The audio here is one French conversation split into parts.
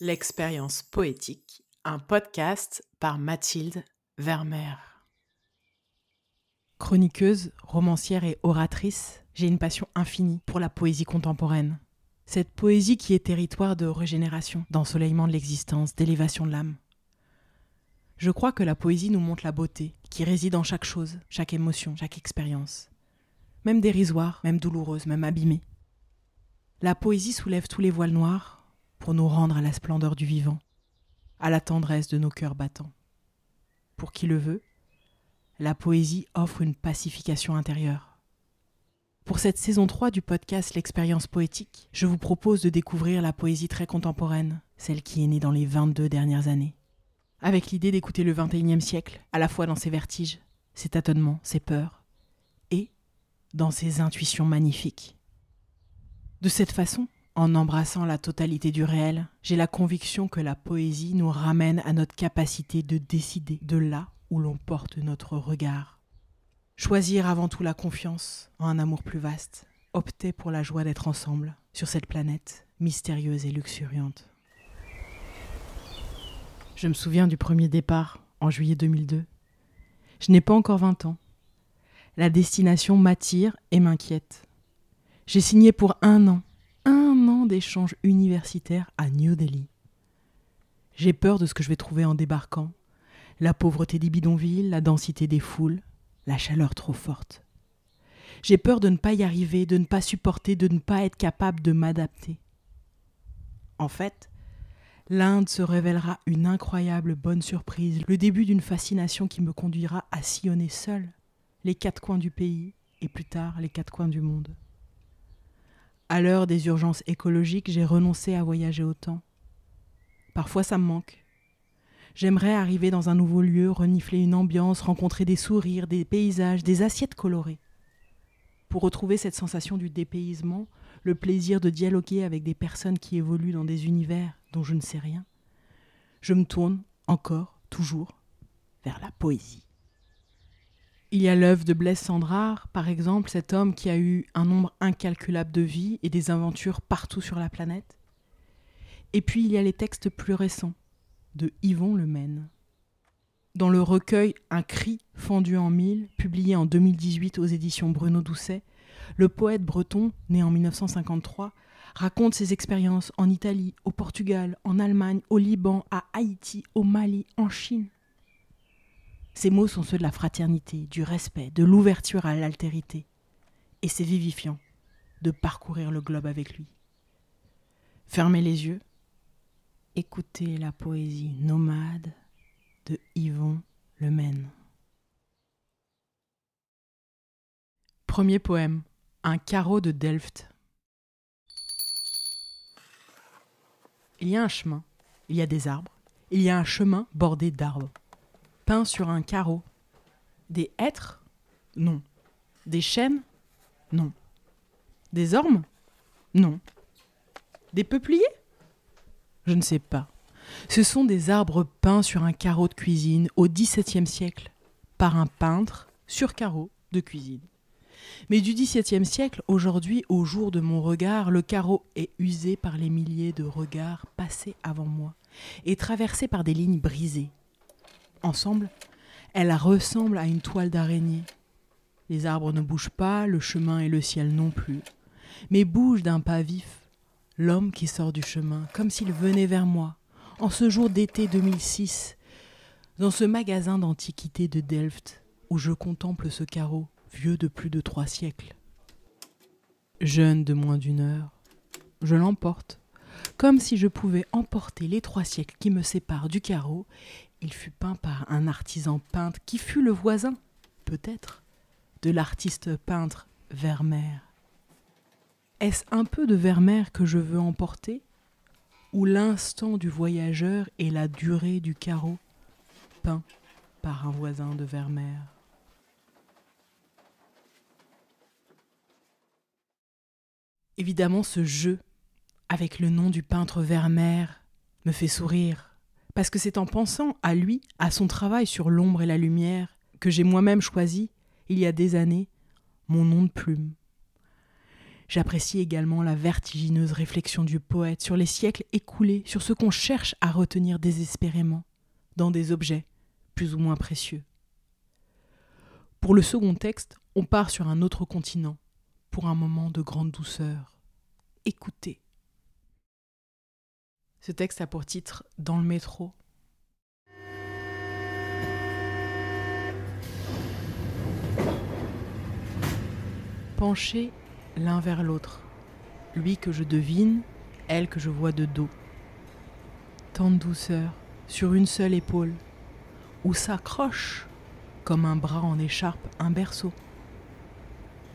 L'expérience poétique, un podcast par Mathilde Vermeer. Chroniqueuse, romancière et oratrice, j'ai une passion infinie pour la poésie contemporaine. Cette poésie qui est territoire de régénération, d'ensoleillement de l'existence, d'élévation de l'âme. Je crois que la poésie nous montre la beauté qui réside en chaque chose, chaque émotion, chaque expérience. Même dérisoire, même douloureuse, même abîmée. La poésie soulève tous les voiles noirs, pour nous rendre à la splendeur du vivant, à la tendresse de nos cœurs battants. Pour qui le veut, la poésie offre une pacification intérieure. Pour cette saison 3 du podcast L'expérience poétique, je vous propose de découvrir la poésie très contemporaine, celle qui est née dans les 22 dernières années. Avec l'idée d'écouter le 21e siècle, à la fois dans ses vertiges, ses tâtonnements, ses peurs, et dans ses intuitions magnifiques. De cette façon, en embrassant la totalité du réel, j'ai la conviction que la poésie nous ramène à notre capacité de décider de là où l'on porte notre regard. Choisir avant tout la confiance en un amour plus vaste, opter pour la joie d'être ensemble sur cette planète mystérieuse et luxuriante. Je me souviens du premier départ en juillet 2002. Je n'ai pas encore 20 ans. La destination m'attire et m'inquiète. J'ai signé pour un an d'échanges universitaires à New Delhi. J'ai peur de ce que je vais trouver en débarquant. La pauvreté des bidonvilles, la densité des foules, la chaleur trop forte. J'ai peur de ne pas y arriver, de ne pas supporter, de ne pas être capable de m'adapter. En fait, l'Inde se révélera une incroyable bonne surprise, le début d'une fascination qui me conduira à sillonner seul les quatre coins du pays et plus tard les quatre coins du monde. À l'heure des urgences écologiques, j'ai renoncé à voyager autant. Parfois ça me manque. J'aimerais arriver dans un nouveau lieu, renifler une ambiance, rencontrer des sourires, des paysages, des assiettes colorées. Pour retrouver cette sensation du dépaysement, le plaisir de dialoguer avec des personnes qui évoluent dans des univers dont je ne sais rien, je me tourne encore, toujours, vers la poésie. Il y a l'œuvre de Blaise Sandrard, par exemple, cet homme qui a eu un nombre incalculable de vies et des aventures partout sur la planète. Et puis il y a les textes plus récents de Yvon Le Maine. Dans le recueil Un cri fendu en mille, publié en 2018 aux éditions Bruno Doucet, le poète breton, né en 1953, raconte ses expériences en Italie, au Portugal, en Allemagne, au Liban, à Haïti, au Mali, en Chine. Ces mots sont ceux de la fraternité, du respect, de l'ouverture à l'altérité. Et c'est vivifiant de parcourir le globe avec lui. Fermez les yeux, écoutez la poésie nomade de Yvon Le Maine. Premier poème, un carreau de Delft. Il y a un chemin, il y a des arbres, il y a un chemin bordé d'arbres peint sur un carreau. Des hêtres Non. Des chênes Non. Des ormes Non. Des peupliers Je ne sais pas. Ce sont des arbres peints sur un carreau de cuisine au XVIIe siècle par un peintre sur carreau de cuisine. Mais du XVIIe siècle, aujourd'hui, au jour de mon regard, le carreau est usé par les milliers de regards passés avant moi et traversé par des lignes brisées, ensemble, elle ressemble à une toile d'araignée. Les arbres ne bougent pas, le chemin et le ciel non plus, mais bougent d'un pas vif, l'homme qui sort du chemin, comme s'il venait vers moi, en ce jour d'été 2006, dans ce magasin d'antiquité de Delft, où je contemple ce carreau, vieux de plus de trois siècles. Jeune de moins d'une heure, je l'emporte, comme si je pouvais emporter les trois siècles qui me séparent du carreau il fut peint par un artisan peintre qui fut le voisin, peut-être, de l'artiste peintre Vermeer. Est-ce un peu de Vermeer que je veux emporter Ou l'instant du voyageur et la durée du carreau peint par un voisin de Vermeer? Évidemment, ce jeu avec le nom du peintre Vermeer me fait sourire parce que c'est en pensant à lui, à son travail sur l'ombre et la lumière, que j'ai moi-même choisi, il y a des années, mon nom de plume. J'apprécie également la vertigineuse réflexion du poète sur les siècles écoulés, sur ce qu'on cherche à retenir désespérément dans des objets plus ou moins précieux. Pour le second texte, on part sur un autre continent, pour un moment de grande douceur. Écoutez. Ce texte a pour titre Dans le métro. Penchés l'un vers l'autre, lui que je devine, elle que je vois de dos. Tant de douceur sur une seule épaule, où s'accroche, comme un bras en écharpe, un berceau.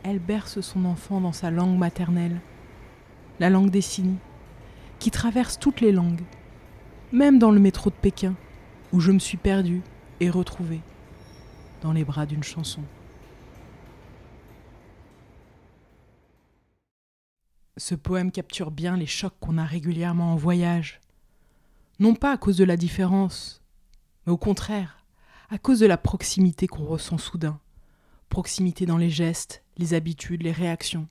Elle berce son enfant dans sa langue maternelle, la langue des signes, qui traverse toutes les langues, même dans le métro de Pékin, où je me suis perdue et retrouvée dans les bras d'une chanson. Ce poème capture bien les chocs qu'on a régulièrement en voyage. Non pas à cause de la différence, mais au contraire, à cause de la proximité qu'on ressent soudain. Proximité dans les gestes, les habitudes, les réactions.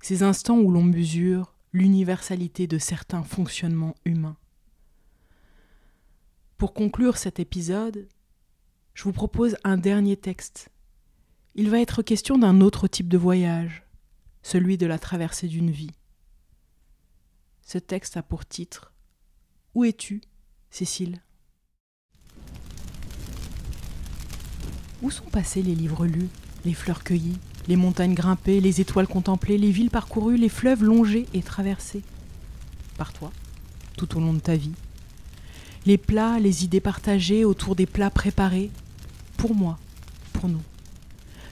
Ces instants où l'on mesure l'universalité de certains fonctionnements humains. Pour conclure cet épisode, je vous propose un dernier texte. Il va être question d'un autre type de voyage, celui de la traversée d'une vie. Ce texte a pour titre Où es-tu, Cécile? Où sont passés les livres lus, les fleurs cueillies, les montagnes grimpées, les étoiles contemplées, les villes parcourues, les fleuves longés et traversés Par toi, tout au long de ta vie. Les plats, les idées partagées autour des plats préparés, pour moi, pour nous.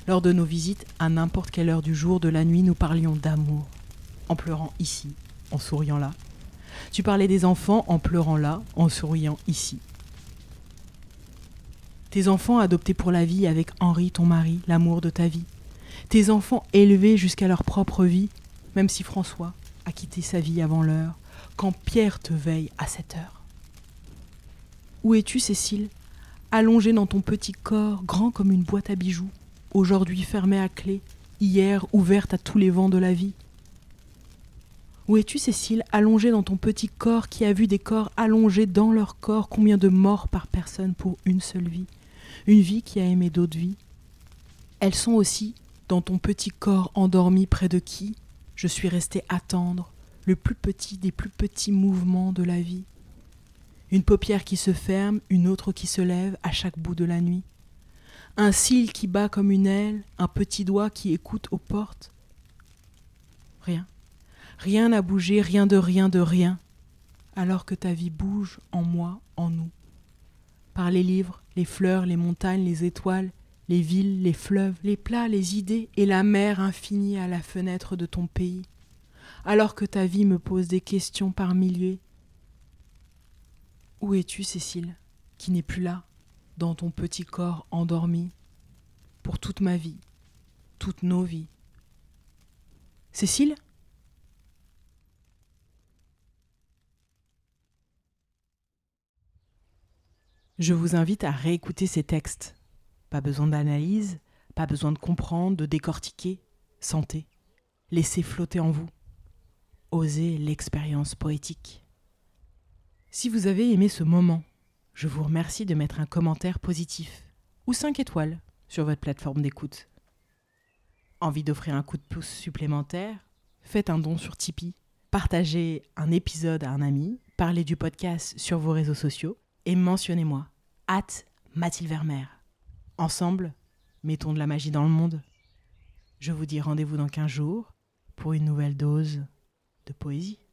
Lors de nos visites, à n'importe quelle heure du jour, de la nuit, nous parlions d'amour, en pleurant ici, en souriant là. Tu parlais des enfants en pleurant là, en souriant ici. Tes enfants adoptés pour la vie avec Henri, ton mari, l'amour de ta vie. Tes enfants élevés jusqu'à leur propre vie, même si François a quitté sa vie avant l'heure, quand Pierre te veille à cette heure. Où es-tu, Cécile, allongée dans ton petit corps, grand comme une boîte à bijoux, aujourd'hui fermée à clé, hier ouverte à tous les vents de la vie. Où es-tu, Cécile, allongée dans ton petit corps qui a vu des corps allongés dans leur corps Combien de morts par personne pour une seule vie? Une vie qui a aimé d'autres vies? Elles sont aussi dans ton petit corps endormi près de qui je suis restée attendre le plus petit des plus petits mouvements de la vie. Une paupière qui se ferme, une autre qui se lève à chaque bout de la nuit un cil qui bat comme une aile, un petit doigt qui écoute aux portes. Rien. Rien n'a bougé, rien de rien de rien, alors que ta vie bouge en moi, en nous. Par les livres, les fleurs, les montagnes, les étoiles, les villes, les fleuves, les plats, les idées et la mer infinie à la fenêtre de ton pays, alors que ta vie me pose des questions par milliers. Où es-tu, Cécile, qui n'est plus là dans ton petit corps endormi pour toute ma vie, toutes nos vies? Cécile? Je vous invite à réécouter ces textes. Pas besoin d'analyse, pas besoin de comprendre, de décortiquer. Sentez, laissez flotter en vous. Osez l'expérience poétique. Si vous avez aimé ce moment, je vous remercie de mettre un commentaire positif ou 5 étoiles sur votre plateforme d'écoute. Envie d'offrir un coup de pouce supplémentaire? Faites un don sur Tipeee, partagez un épisode à un ami, parlez du podcast sur vos réseaux sociaux et mentionnez-moi, Mathilde Vermeer. Ensemble, mettons de la magie dans le monde. Je vous dis rendez-vous dans 15 jours pour une nouvelle dose de poésie.